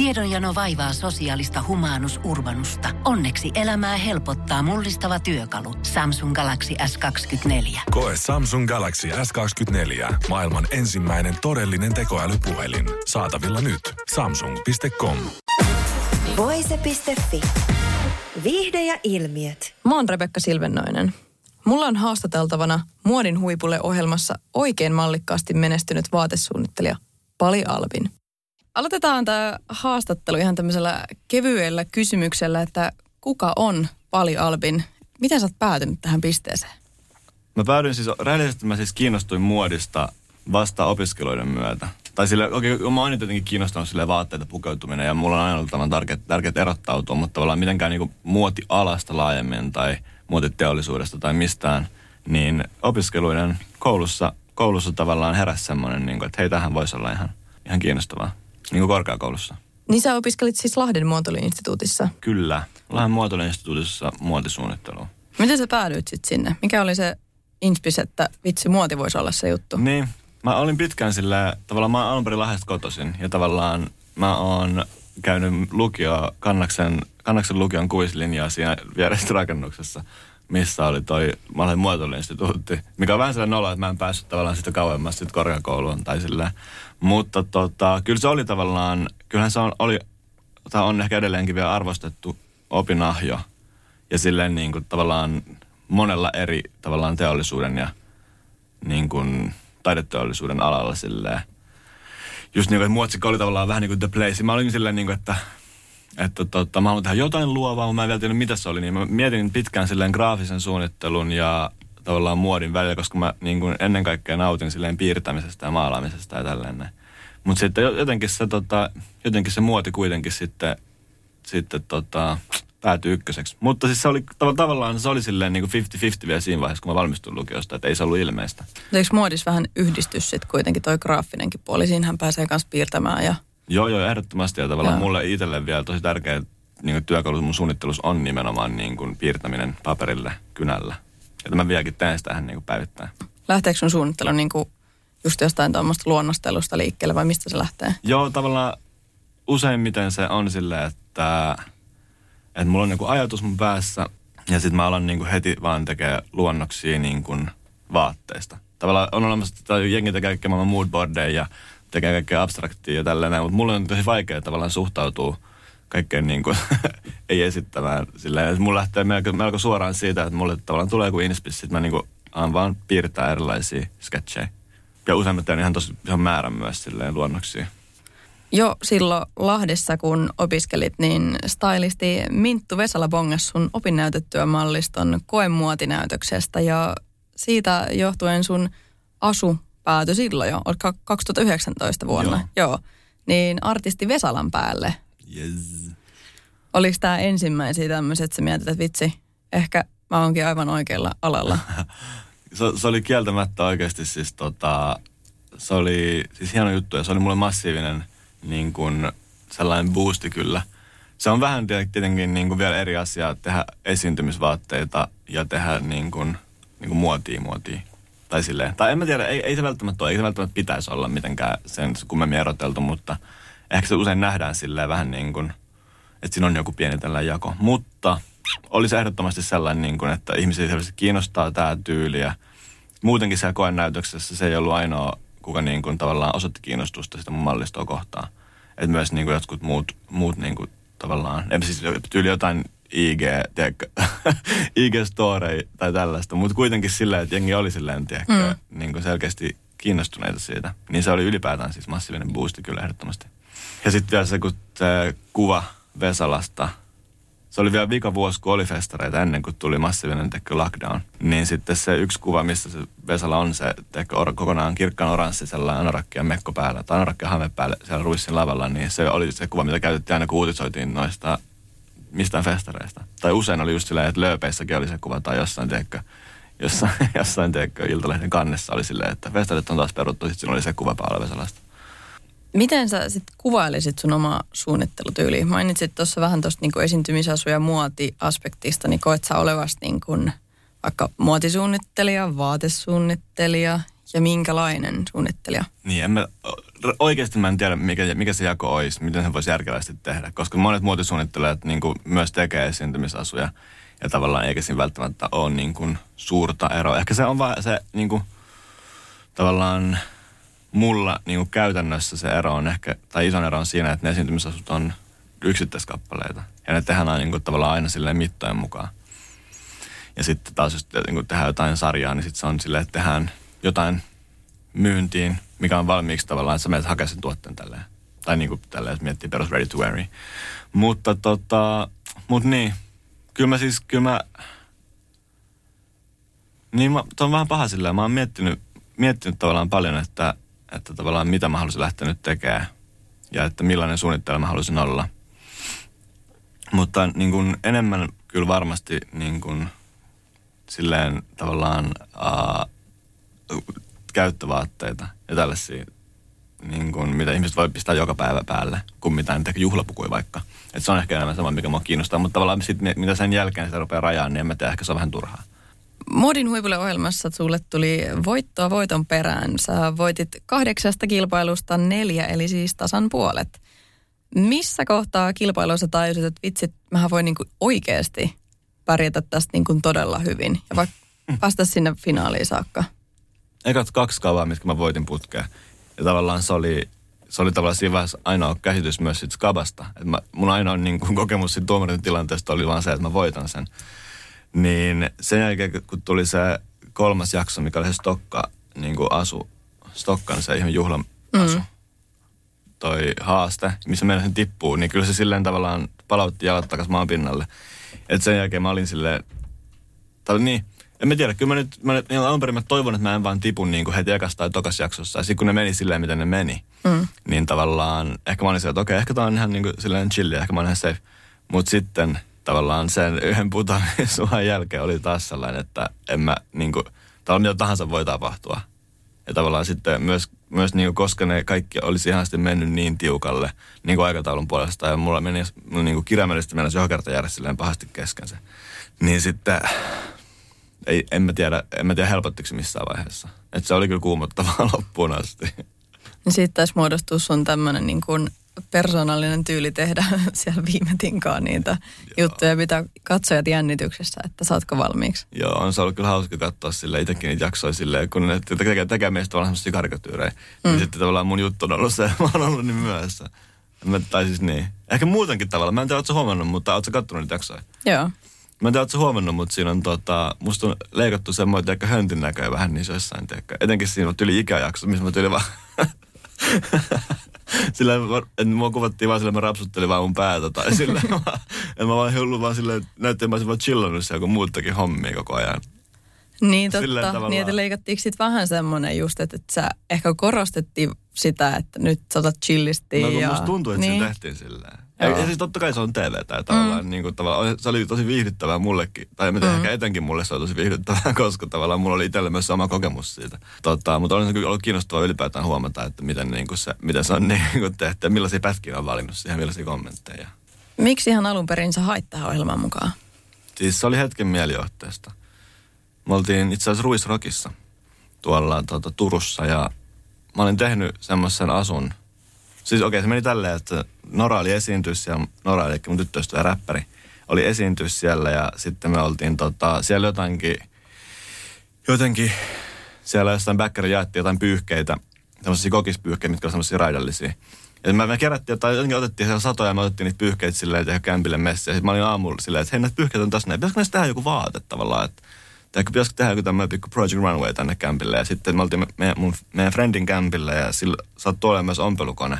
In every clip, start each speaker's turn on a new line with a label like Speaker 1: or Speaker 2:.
Speaker 1: Tiedonjano vaivaa sosiaalista humanus urbanusta. Onneksi elämää helpottaa mullistava työkalu. Samsung Galaxy S24.
Speaker 2: Koe Samsung Galaxy S24. Maailman ensimmäinen todellinen tekoälypuhelin. Saatavilla nyt. Samsung.com.
Speaker 3: Voise.fi. Viihde ja ilmiöt.
Speaker 4: Mä oon Rebekka Silvennoinen. Mulla on haastateltavana Muodin huipulle ohjelmassa oikein mallikkaasti menestynyt vaatesuunnittelija Pali Albin. Aloitetaan tämä haastattelu ihan tämmöisellä kevyellä kysymyksellä, että kuka on Pali Albin? Miten sä oot päätynyt tähän pisteeseen?
Speaker 5: Mä päädyin siis, rehellisesti mä siis kiinnostuin muodista vasta opiskeluiden myötä. Tai sille, okei, okay, mä oon jotenkin kiinnostunut sille vaatteita pukeutuminen ja mulla on aina ollut tämän tärkeät, tärkeät erottautua, mutta tavallaan mitenkään niin muotialasta laajemmin tai muotiteollisuudesta tai mistään, niin opiskeluiden koulussa, koulussa tavallaan heräsi semmoinen, niin kuin, että hei, tähän voisi olla ihan, ihan kiinnostavaa, niin kuin korkeakoulussa.
Speaker 4: Niin sä opiskelit siis Lahden muotoiluinstituutissa?
Speaker 5: Kyllä, Lahden muotoiluinstituutissa muotisuunnittelua.
Speaker 4: Miten sä päädyit sitten sinne? Mikä oli se inspis, että vitsi, muoti voisi olla se juttu?
Speaker 5: Niin, mä olin pitkään sillä, tavallaan mä oon alun perin Lahdesta kotoisin ja tavallaan mä oon käynyt lukio, Kannaksen, Kannaksen lukion kuislinjaa siinä vieressä rakennuksessa, missä oli toi, mä olin muotoiluinstituutti, mikä on vähän sellainen olo, että mä en päässyt tavallaan sitä kauemmas sit korkeakouluun tai sillä. Mutta tota, kyllä se oli tavallaan, kyllähän se on, oli, tai on ehkä edelleenkin vielä arvostettu opinahjo ja silleen niin kuin tavallaan monella eri tavallaan teollisuuden ja niin kuin taideteollisuuden alalla silleen. Just niin kuin, että muotsikko oli tavallaan vähän niin kuin the place. Mä olin silleen niin kuin, että, että tota, mä haluan tehdä jotain luovaa, mutta mä en vielä tiedä mitä se oli. Niin mä mietin pitkään silleen graafisen suunnittelun ja tavallaan muodin välillä, koska mä niin kuin ennen kaikkea nautin silleen piirtämisestä ja maalaamisesta ja tälleen Mutta sitten jotenkin se, tota, jotenkin se muoti kuitenkin sitten, sitten tota, päätyi ykköseksi. Mutta siis se oli tavallaan se oli silleen niin kuin 50-50 vielä siinä vaiheessa, kun mä valmistuin lukiosta, että ei se ollut ilmeistä.
Speaker 4: Eikö muodissa vähän yhdistys sitten kuitenkin toi graafinenkin puoli? Siinähän pääsee myös piirtämään ja...
Speaker 5: Joo, joo, ehdottomasti. Ja tavallaan joo. mulle itselle vielä tosi tärkeä niin työkalu mun suunnittelussa on nimenomaan niin kuin piirtäminen paperille kynällä. Että mä vieläkin teen sitä niin kuin päivittäin.
Speaker 4: Lähteekö sun suunnittelu niin kuin just jostain tuommoista luonnostelusta liikkeelle vai mistä se lähtee?
Speaker 5: Joo, tavallaan useimmiten se on silleen, että että mulla on niinku ajatus mun päässä ja sitten mä alan niinku heti vaan tekee luonnoksia niinku vaatteista. Tavallaan on olemassa, että jengi tekee kaikkea maailman moodboardeja ja tekee kaikkea abstraktia ja tällainen, mutta mulla on tosi vaikea tavallaan suhtautua kaikkeen niin kuin, ei esittämään silleen. Että mulla lähtee melko, melko suoraan siitä, että mulle tavallaan tulee joku inspis, sitten mä niin kuin, aan vaan piirtää erilaisia sketchejä. Ja useimmat teen ihan tosi ihan määrän myös silleen luonnoksia.
Speaker 4: Jo silloin Lahdessa, kun opiskelit, niin stylisti Minttu Vesala bongas sun opinnäytetyömalliston koemuotinäytöksestä ja siitä johtuen sun asu päätyi silloin jo, 2019 vuonna. Joo. Joo. Niin artisti Vesalan päälle.
Speaker 5: Yes.
Speaker 4: Oliko tämä ensimmäisiä tämmöisiä, että sä mietit, että vitsi, ehkä mä oonkin aivan oikealla alalla?
Speaker 5: se, se, oli kieltämättä oikeasti siis tota, se oli siis hieno juttu ja se oli mulle massiivinen niin kuin sellainen boosti kyllä. Se on vähän tietenkin niin kuin vielä eri asia tehdä esiintymisvaatteita ja tehdä niin kuin, niin kuin muotia muotia. Tai silleen. Tai en mä tiedä, ei, ei se välttämättä ole, ei se välttämättä pitäisi olla mitenkään sen kummemmin eroteltu, mutta ehkä se usein nähdään silleen vähän niin kuin, että siinä on joku pieni tällainen jako. Mutta olisi ehdottomasti sellainen, niin kuin, että ihmisiä selvästi kiinnostaa tämä tyyli ja muutenkin siellä koenäytöksessä se ei ollut ainoa kuka niin kuin tavallaan osoitti kiinnostusta sitä mun mallistoa kohtaan. Että myös niin kuin jotkut muut, muut niin kuin tavallaan, en siis tyyli jotain IG, tiedätkö, IG-story tai tällaista, mutta kuitenkin silleen, että jengi oli silleen, tiedätkö, mm. niin kuin selkeästi kiinnostuneita siitä. Niin se oli ylipäätään siis massiivinen boosti kyllä ehdottomasti. Ja sitten vielä se, kun se kuva Vesalasta – se oli vielä vika vuosi, kun oli festareita ennen kuin tuli massiivinen tekö lockdown. Niin sitten se yksi kuva, missä se Vesala on se tekö or, kokonaan kirkkaan oranssi sellainen anorakki ja mekko päällä, tai anorakki ja hame päällä siellä Ruissin lavalla, niin se oli se kuva, mitä käytettiin aina, kun uutisoitiin noista mistään festareista. Tai usein oli just silleen, että lööpeissäkin oli se kuva tai jossain, tiedätkö, jossain, jossain tiedätkö, Iltalehden kannessa oli silleen, että festarit on taas peruttu, sitten siinä oli se kuva Paula Vesalasta.
Speaker 4: Miten sä sitten kuvailisit sun omaa suunnittelutyyliä? Mainitsit tuossa vähän tuosta niin esiintymisasu- ja muotiaspektista, niin koet sä olevasti niin kuin vaikka muotisuunnittelija, vaatesuunnittelija ja minkälainen suunnittelija?
Speaker 5: Niin, en mä, oikeasti mä en tiedä, mikä, mikä se jako olisi, miten se voisi järkevästi tehdä. Koska monet muotisuunnittelijat niin kuin myös tekee esiintymisasuja. Ja tavallaan eikä siinä välttämättä ole niin kuin suurta eroa. Ehkä se on vaan se niin kuin, tavallaan mulla niin kuin käytännössä se ero on ehkä, tai ison ero on siinä, että ne esiintymisasut on yksittäiskappaleita. Ja ne tehdään niin kuin, tavallaan aina silleen mittojen mukaan. Ja sitten taas jos niin kuin tehdään jotain sarjaa, niin sitten se on silleen, että tehdään jotain myyntiin, mikä on valmiiksi tavallaan, että sä menet hakemaan sen tuotteen tälleen. Tai niin kuin tälleen, jos miettii perus ready to wear. Mutta tota, mut niin, kyllä mä siis, kyllä mä, niin mä, on vähän paha silleen, mä oon miettinyt, miettinyt tavallaan paljon, että, että tavallaan mitä mä haluaisin lähteä nyt tekemään ja että millainen suunnittelija mä haluaisin olla. Mutta niin kuin enemmän kyllä varmasti niin kuin, silleen tavallaan uh, käyttövaatteita ja tällaisia, niin kuin, mitä ihmiset voi pistää joka päivä päälle, kuin mitään juhlapukuja vaikka. Et se on ehkä enemmän sama, mikä mua kiinnostaa, mutta tavallaan sit, mitä sen jälkeen sitä rupeaa rajaan, niin en mä tiedä, ehkä se on vähän turhaa.
Speaker 4: Modin huipulle ohjelmassa sulle tuli voittoa voiton perään. Sä voitit kahdeksasta kilpailusta neljä, eli siis tasan puolet. Missä kohtaa kilpailussa tajusit, että vitsit, mähän voin niinku oikeasti pärjätä tästä niinku todella hyvin ja vaikka päästä sinne finaaliin saakka?
Speaker 5: Ekat kaksi kavaa, mitkä mä voitin putkeen. Ja tavallaan se oli, se oli tavallaan siinä vaiheessa ainoa käsitys myös siitä skabasta. Et mä, mun ainoa niin kuin, kokemus siitä tuomarin tilanteesta oli vaan se, että mä voitan sen. Niin sen jälkeen, kun tuli se kolmas jakso, mikä oli se Stokka niin kuin asu, Stokkan se ihan juhlan asu, mm. toi haaste, missä meidän sen tippuu, niin kyllä se silleen tavallaan palautti jalat takaisin maan pinnalle. Et sen jälkeen mä olin silleen, tai niin, en mä tiedä, kyllä mä nyt, mä, niin alun perin mä toivon, että mä en vaan tipun niin kuin heti ekassa tai tokas jaksossa. Ja sitten kun ne meni silleen, miten ne meni, mm. niin tavallaan, ehkä mä olin silleen, että okei, ehkä tää on ihan niin kuin silleen chilli, ehkä mä olen ihan safe. Mutta sitten tavallaan sen yhden putoamisuhan jälkeen oli taas sellainen, että en mä niin kuin, tavallaan mitä tahansa voi tapahtua. Ja tavallaan sitten myös, myös niin kuin, koska ne kaikki olisi ihan sitten mennyt niin tiukalle niin kuin aikataulun puolesta ja mulla meni niin kuin kirjaimellisesti mennä joka kerta jäädä silleen pahasti kesken se. Niin sitten ei, en mä tiedä, en mä tiedä helpottiko missään vaiheessa. Että se oli kyllä kuumottavaa loppuun asti.
Speaker 4: Niin siitä taisi muodostua sun tämmöinen niin kuin persoonallinen tyyli tehdä siellä viime tinkaan niitä Joo. juttuja, mitä katsojat jännityksessä, että saatko valmiiksi.
Speaker 5: Joo, on se ollut kyllä hauska katsoa sille itsekin niitä jaksoja silleen, kun ne tekee, tekee meistä tavallaan semmoisia karikatyyrejä. Mm. Niin sitten tavallaan mun juttu on ollut se, mä oon ollut niin myöhässä. Mä, tai siis niin. Ehkä muutenkin tavalla. Mä en tiedä, ootko huomannut, mutta ootko kattonut niitä jaksoja?
Speaker 4: Joo.
Speaker 5: Mä en tiedä, huomannut, mutta siinä on tota, musta on leikattu semmoinen, että höntin näköjä vähän niissä jossain, teekö. Etenkin siinä on yli ikäjakso, missä mä tyyli vaan... sillä että mua kuvattiin vaan sillä, mä rapsuttelin vaan mun päätä tai sillä. että mä vaan hullu vaan sillä, näytti, että mä olisin vaan chillannut siellä, kun muut teki hommia koko ajan.
Speaker 4: Niin totta, niin että leikattiinko sit vähän semmoinen just, että, että sä ehkä korostettiin sitä, että nyt sä otat chillisti.
Speaker 5: No kun
Speaker 4: ja...
Speaker 5: musta tuntuu, että niin. se tehtiin silleen. Ja, ja siis totta kai se on TV tai tavallaan, mm. niin kuin, tavallaan, se oli tosi viihdyttävää mullekin. Tai en tiedä, mm. ehkä etenkin mulle se oli tosi viihdyttävää, koska tavallaan mulla oli itselle myös sama kokemus siitä. Tota, mutta on kyllä ollut kiinnostavaa ylipäätään huomata, että miten, niin kuin se, miten se on niin kuin tehty ja millaisia pätkiä on valinnut siihen, millaisia kommentteja.
Speaker 4: Miksi ihan alun perin sä hait tähän ohjelmaan mukaan?
Speaker 5: Siis se oli hetken mielijohteesta. Me oltiin itse asiassa Ruisrokissa tuolla tuota, Turussa ja mä olin tehnyt semmoisen asun. Siis okei, okay, se meni tälleen, että Nora oli esiintys siellä, Nora eli mun tyttöystävä räppäri, oli esiintys siellä ja sitten me oltiin tota, siellä jotenkin, jotenkin siellä jostain bäkkäri jaettiin jotain pyyhkeitä, semmoisia kokispyyhkeitä, mitkä on semmoisia raidallisia. Ja me, me kerättiin jotain, jotenkin otettiin siellä satoja ja me otettiin niitä pyyhkeitä silleen, että kämpille messiä. Sitten mä olin aamulla silleen, että hei näitä pyyhkeitä on tässä näin. Pitäisikö näistä tehdä joku vaate tavallaan, että tai pitäisikö tehdä tämmöinen pikku Project Runway tänne kämpille. Ja sitten me oltiin me, mun, meidän friendin kämpillä ja sillä sattui olemaan myös ompelukone.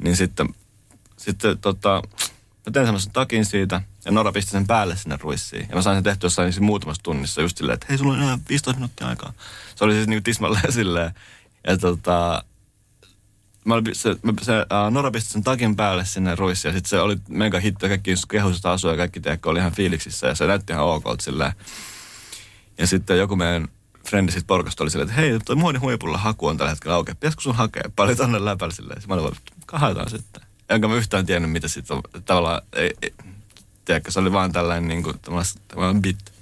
Speaker 5: Niin sitten sitten tota, mä tein semmoisen takin siitä ja Nora pisti sen päälle sinne ruissiin. Ja mä sain sen tehtyä jossain siis muutamassa tunnissa just silleen, että hei, sulla on enää 15 minuuttia aikaa. Se oli siis niinku tismalleen silleen. Ja tota, mä olin, se, se uh, Nora pisti sen takin päälle sinne ruissiin ja sitten se oli mega hitto kaikki kehuisista asua ja kaikki teekö oli ihan fiiliksissä ja se näytti ihan ok silleen. Ja sitten joku meidän frendi sit porkasta oli silleen, että hei, toi muodin huipulla haku on tällä hetkellä auki. Pitäisikö sun hakea? Paljon tonne läpällä silleen. Mä olin vaan, sitten enkä mä yhtään tiennyt, mitä sitten on. Tavallaan, ei, ei, tiedätkö, se oli vaan tällainen niin kuin, bit,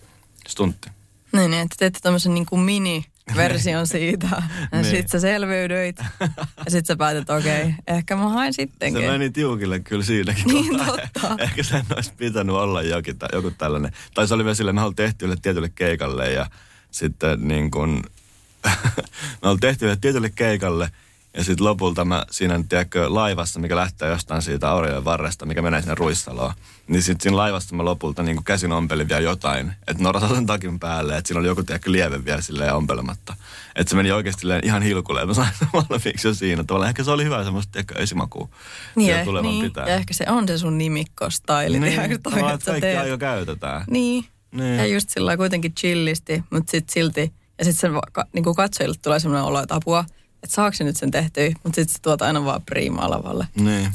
Speaker 5: stuntti.
Speaker 4: Niin, niin että teette tämmöisen niin kuin mini version siitä. Ja
Speaker 5: Niin.
Speaker 4: sit sä selviydyit. Ja sit sä päätit, okei, okay, ehkä mä haen sittenkin.
Speaker 5: Se meni tiukille kyllä siinäkin.
Speaker 4: Niin, totta.
Speaker 5: Ehkä sen olisi pitänyt olla jokin, joku tällainen. Tai se oli vielä silleen, me oltiin tehty yhdelle tietylle keikalle ja sitten niin kuin, me oltiin tehty yhdelle tietylle keikalle ja sitten lopulta mä siinä, tiedätkö, laivassa, mikä lähtee jostain siitä Aurioiden varresta, mikä menee sinne Ruissaloon, niin sitten siinä laivassa mä lopulta niin kuin käsin ompelin vielä jotain, että norasin sen takin päälle, että siinä oli joku, tiedätkö, lieve vielä silleen ompelematta. Että se meni oikeasti ihan hilkulle, mä sain valmiiksi jo siinä. Tavallaan ehkä se oli hyvä semmoista, tiedätkö, esimakua
Speaker 4: Niin, eh,
Speaker 5: tulevan
Speaker 4: niin.
Speaker 5: pitää.
Speaker 4: Ja ehkä se on se sun nimikko-staili.
Speaker 5: Niin,
Speaker 4: tiedätkö, toi,
Speaker 5: tavallaan,
Speaker 4: että
Speaker 5: kaikki
Speaker 4: teet-
Speaker 5: aika käytetään.
Speaker 4: Niin.
Speaker 5: Niin.
Speaker 4: Ja just sillä kuitenkin chillisti, mutta sitten silti, ja sitten sen niinku katsojille tulee semmoinen olo, että apua, että saako se nyt sen tehtyä, mutta sitten se tuot aina vaan priimaa lavalle.
Speaker 5: Niin.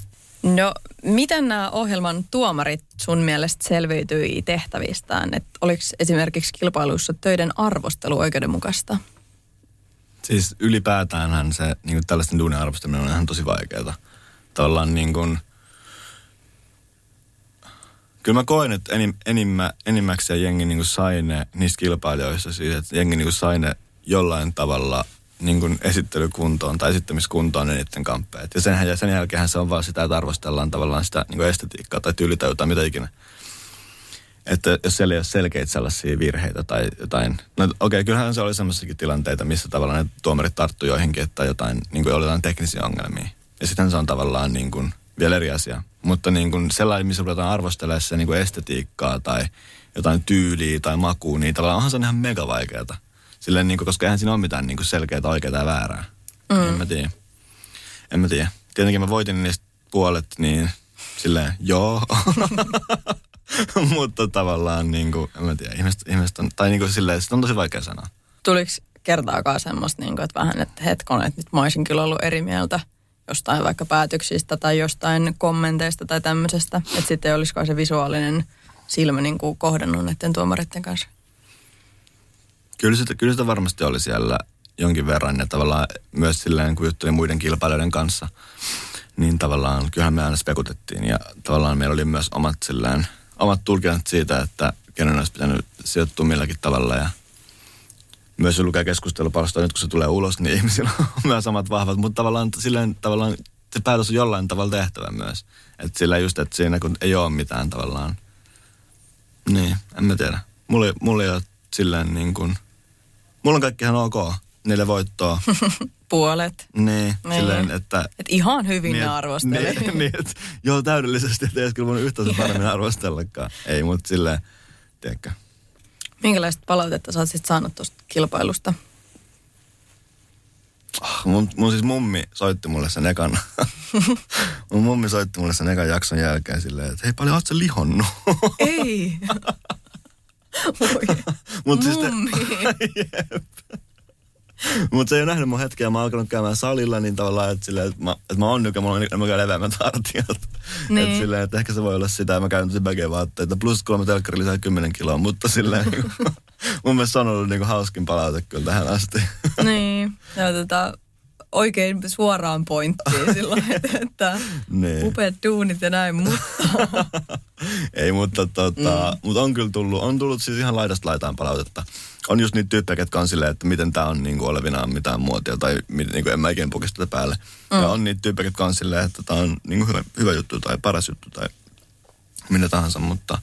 Speaker 4: No, miten nämä ohjelman tuomarit sun mielestä selviytyi tehtävistään? Et oliko esimerkiksi kilpailuissa töiden arvostelu oikeudenmukaista?
Speaker 5: Siis ylipäätäänhän se niin kuin tällaisten duunin arvostaminen on ihan tosi vaikeaa. Tavallaan niin kuin, kyllä mä koen, että enim, enimmä, enimmäkseen jengi niin sai ne niistä kilpailijoista, siis että jengi niin sai ne jollain tavalla niin kuin esittelykuntoon tai esittämiskuntoon ne niiden kamppeet. Ja sen, ja sen jälkeen se on vaan sitä, että arvostellaan tavallaan sitä niin kuin estetiikkaa tai tyylitajuta, mitä ikinä. Että jos siellä ei ole selkeitä sellaisia virheitä tai jotain. No okei, okay, kyllähän se oli sellaisiakin tilanteita, missä tavallaan ne tuomarit tarttu joihinkin, että jotain, niin kuin oli jotain teknisiä ongelmia. Ja sitten se on tavallaan niin kuin vielä eri asia. Mutta niin kuin sellainen, missä ruvetaan arvostelemaan se niin kuin estetiikkaa tai jotain tyyliä tai makua, niin tavallaan onhan se ihan mega vaikeata. Silleen, niin kuin, koska eihän siinä ole mitään niin selkeää oikeaa ja väärää. Mm. En mä tiedä. En mä tiedä. Tietenkin mä voitin niistä puolet, niin silleen, joo. Mutta tavallaan, niin kuin, en mä tiedä, ihmiset, ihmiset on, tai niin kuin silleen, se on tosi vaikea sanoa.
Speaker 4: Tuliko kertaakaan semmoista, niin kuin, että vähän, että hetkonen, että nyt mä olisin kyllä ollut eri mieltä jostain vaikka päätöksistä tai jostain kommenteista tai tämmöisestä, että sitten ei olisikaan se visuaalinen silmä niin kuin kohdannut näiden tuomareiden kanssa?
Speaker 5: Kyllä sitä, kyllä sitä varmasti oli siellä jonkin verran ja tavallaan myös silleen, kun juttelin muiden kilpailijoiden kanssa, niin tavallaan kyllähän me aina spekutettiin ja tavallaan meillä oli myös omat silleen, omat tulkinnat siitä, että kenen olisi pitänyt sijoittua milläkin tavalla ja myös jos lukee keskustelupalstoja, nyt kun se tulee ulos, niin ihmisillä on myös samat vahvat, mutta tavallaan silleen tavallaan se päätös on jollain tavalla tehtävä myös. Että sillä just, että siinä kun ei ole mitään tavallaan, niin, en mä tiedä. Mulla, mulla ei ole silleen niin kuin, mulla on kaikki ihan ok, neljä voittoa,
Speaker 4: Puolet.
Speaker 5: niin,
Speaker 4: Niin.
Speaker 5: silleen, että
Speaker 4: Et ihan hyvin
Speaker 5: niin,
Speaker 4: ne
Speaker 5: et-
Speaker 4: arvostelee.
Speaker 5: Niin, niin että joo, täydellisesti, että ei kyllä voinut yhtään sen paremmin arvostellakaan. Ei, mutta silleen, tiedätkö.
Speaker 4: Minkälaista palautetta sä oot sit saanut tuosta kilpailusta?
Speaker 5: Ah, Mun, mun siis mummi soitti mulle sen ekan. mun mummi soitti mulle sen ekan jakson jälkeen silleen, että hei paljon oot sä lihonnut.
Speaker 4: Ei. Voi.
Speaker 5: Mut siis te-. Mutta se ei ole nähnyt mun hetkeä. Mä oon alkanut käymään salilla niin tavallaan, että, silleen, että, mä, että mä oon nykä, mulla on enemmän leveämmät hartiat.
Speaker 4: Niin.
Speaker 5: Että, silleen, että ehkä se voi olla sitä, mä käyn tosi bagevaatteita. Plus kolme telkkari lisää 10 kiloa, mutta silleen, niin kuin, mun mielestä se on ollut niin kuin, hauskin palaute kyllä tähän asti.
Speaker 4: niin. Ja tota, oikein suoraan pointtiin silloin, että, että
Speaker 5: niin.
Speaker 4: upeat duunit ja näin, mutta
Speaker 5: Ei, mutta, tota, mm. mutta on kyllä tullut, on tullut siis ihan laidasta laitaan palautetta. On just niitä tyyppejä, ketkä on silleen, että miten tämä on niinku olevinaan mitään muotia tai niinku en mä ikinä pukisi tätä päälle. Mm. Ja on niitä tyyppejä, ketkä on silleen, että tämä on niinku hyvä, hyvä juttu tai paras juttu tai mitä tahansa, mutta...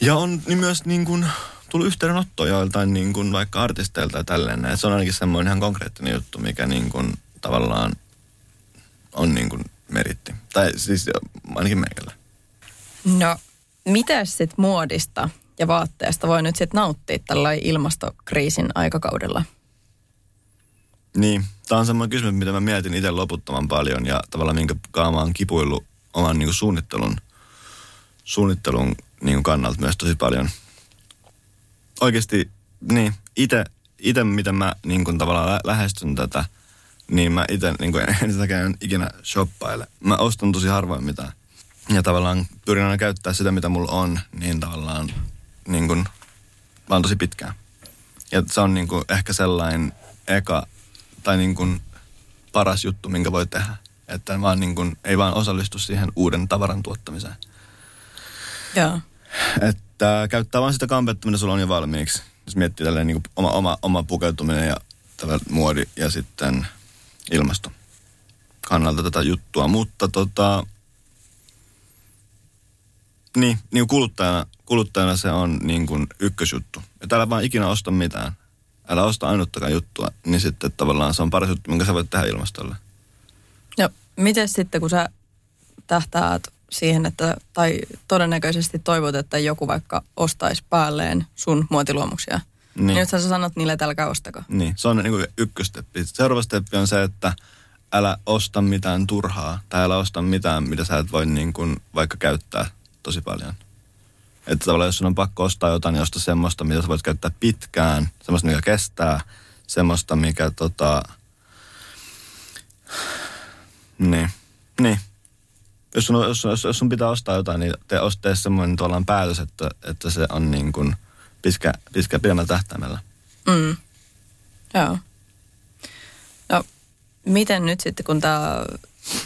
Speaker 5: Ja on niin myös niin kuin, tullut yhteydenottoja joiltain niin kuin, vaikka artisteilta ja tälleen. Et se on ainakin semmoinen ihan konkreettinen juttu, mikä niin kuin, tavallaan on niin kuin meritti. Tai siis ainakin meikällä.
Speaker 4: no, mitä sitten muodista ja vaatteesta voi nyt sitten nauttia tällä ilmastokriisin aikakaudella?
Speaker 5: Niin, tämä on semmoinen kysymys, mitä mä mietin itse loputtoman paljon ja tavallaan minkä kaama on kipuillut oman niin kuin suunnittelun, suunnittelun niin kuin kannalta myös tosi paljon. Oikeasti, niin, itse, miten mä niin kuin tavallaan lä- lähestyn tätä, niin mä itse niin kuin en sitäkään ikinä shoppaile. Mä ostan tosi harvoin mitään. Ja tavallaan pyrin aina käyttää sitä, mitä mulla on, niin tavallaan niin kuin, vaan tosi pitkään. Ja se on niin kuin ehkä sellainen eka tai niin kuin paras juttu, minkä voi tehdä. Että vaan niin kuin, ei vaan osallistu siihen uuden tavaran tuottamiseen.
Speaker 4: Joo.
Speaker 5: Että käyttää vaan sitä kampetta, mitä sulla on jo valmiiksi. jos miettii tälleen niin oma, oma, oma pukeutuminen ja muodi ja sitten ilmasto kannalta tätä juttua. Mutta tota, niin, niin kuluttajana, kuluttajana se on niin kuin ykkösjuttu. Että älä vaan ikinä osta mitään. Älä osta ainuttakaan juttua, niin sitten tavallaan se on paras juttu, minkä sä voit tehdä ilmastolle.
Speaker 4: Ja miten sitten, kun sä tähtäät siihen, että, tai todennäköisesti toivot, että joku vaikka ostaisi päälleen sun muotiluomuksia, niin, niin nyt sä sanot niille, että älkää ostako.
Speaker 5: Niin, se on niin kuin ykkösteppi. Seuraava steppi on se, että älä osta mitään turhaa, tai älä osta mitään, mitä sä et voi niin kuin vaikka käyttää tosi paljon. Että tavallaan jos sun on pakko ostaa jotain, niin osta semmoista, mitä sä voit käyttää pitkään, semmoista, mikä kestää, semmoista, mikä tota... Niin, niin. Jos sun, jos, jos, jos sun pitää ostaa jotain, niin te tee semmoinen tavallaan päätös, että, että se on niin kuin pitkä, pitkä pidemmällä tähtäimellä.
Speaker 4: Mm. Joo. No, miten nyt sitten, kun tämä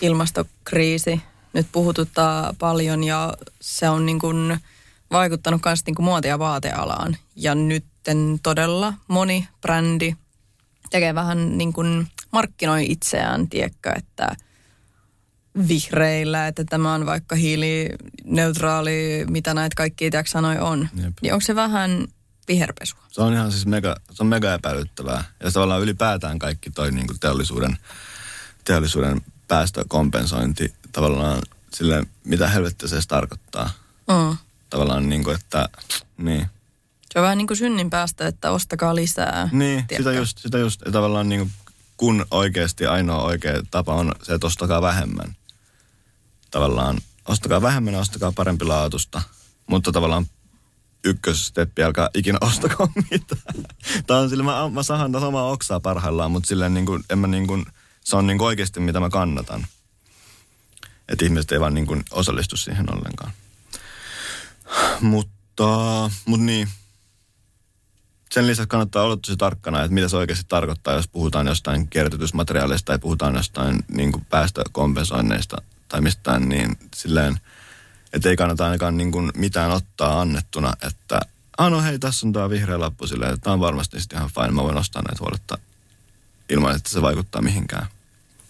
Speaker 4: ilmastokriisi nyt puhututtaa paljon ja se on niin kuin vaikuttanut myös niin kuin muoti- ja vaatealaan. Ja nyt todella moni brändi tekee vähän niin kuin markkinoi itseään, tiekkä, että vihreillä, että tämä on vaikka hiilineutraali, mitä näitä kaikki tiedätkö sanoi on. Jep. Niin onko se vähän viherpesua?
Speaker 5: Se on ihan siis mega, se on mega epäilyttävää. Ja se tavallaan ylipäätään kaikki toi niin kuin teollisuuden, teollisuuden päästökompensointi tavallaan sille, mitä helvettiä se tarkoittaa. Mm. Tavallaan niin kuin, että niin.
Speaker 4: Se on vähän niin kuin synnin päästä, että ostakaa lisää.
Speaker 5: Niin, sitä just, sitä just. Tavallaan niin kuin, kun oikeasti ainoa oikea tapa on se, että ostakaa vähemmän. Tavallaan ostakaa vähemmän ostakaa parempi laatusta. Mutta tavallaan ykkössteppi, alkaa ikinä ostakaa mitään. Tämä on sille, mä, mä sahan taas omaa oksaa parhaillaan, mutta silleen niin kuin, en mä niin kuin, se on niin kuin oikeasti mitä mä kannatan. Että ihmiset ei vaan niin kuin osallistu siihen ollenkaan. Mutta, mutta niin. Sen lisäksi kannattaa olla tosi tarkkana, että mitä se oikeasti tarkoittaa, jos puhutaan jostain kierrätysmateriaalista tai puhutaan jostain niin kuin päästökompensoinneista tai mistään, niin silleen, että ei kannata ainakaan niin kuin mitään ottaa annettuna, että ah no hei, tässä on tämä vihreä lappu silleen, että tämä on varmasti sitten ihan fine, mä voin ostaa näitä huoletta ilman, että se vaikuttaa mihinkään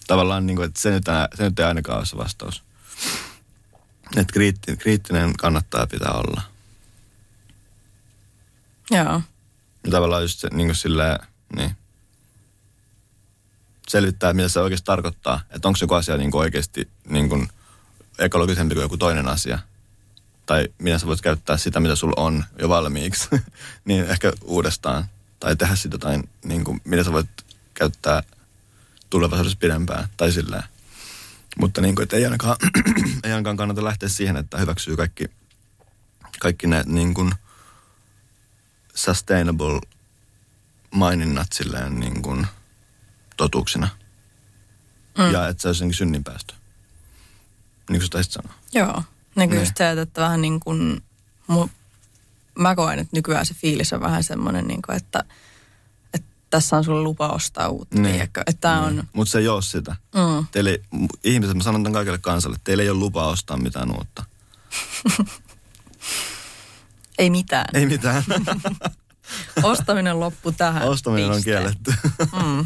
Speaker 5: tavallaan, niin kuin, että se nyt, se nyt ei ainakaan ole se vastaus. Että kriittinen, kriittinen kannattaa pitää olla.
Speaker 4: Joo.
Speaker 5: Ja tavallaan just se, niin kuin silleen, niin. Selvittää, mitä se oikeasti tarkoittaa. Että onko joku asia niin kuin oikeasti niin kuin ekologisempi kuin joku toinen asia. Tai miten sä voit käyttää sitä, mitä sulla on jo valmiiksi. niin ehkä uudestaan. Tai tehdä sitä jotain, niin kuin, mitä sä voit käyttää tulevaisuudessa pidempään tai silleen. Mutta niin kuin, ei ainakaan, ei ainakaan kannata lähteä siihen, että hyväksyy kaikki, kaikki ne niin kuin sustainable maininnat silleen niin kuin totuuksina. Mm. Ja että se olisi jotenkin synninpäästö. Niin kuin sä taisit sanoa.
Speaker 4: Joo. Niin kuin just se, että vähän niin kuin, mä koen, että nykyään se fiilis on vähän semmoinen, niin kuin, että – tässä on sulle lupa ostaa uutta, niin. Että niin. on...
Speaker 5: Mutta se ei ole sitä. Mm. Teille, ihmiset, mä sanon tämän kaikille kansalle, teille ei ole lupa ostaa mitään uutta.
Speaker 4: ei mitään.
Speaker 5: Ei mitään.
Speaker 4: Ostaminen loppu tähän.
Speaker 5: Ostaminen Piste. on kielletty. mm.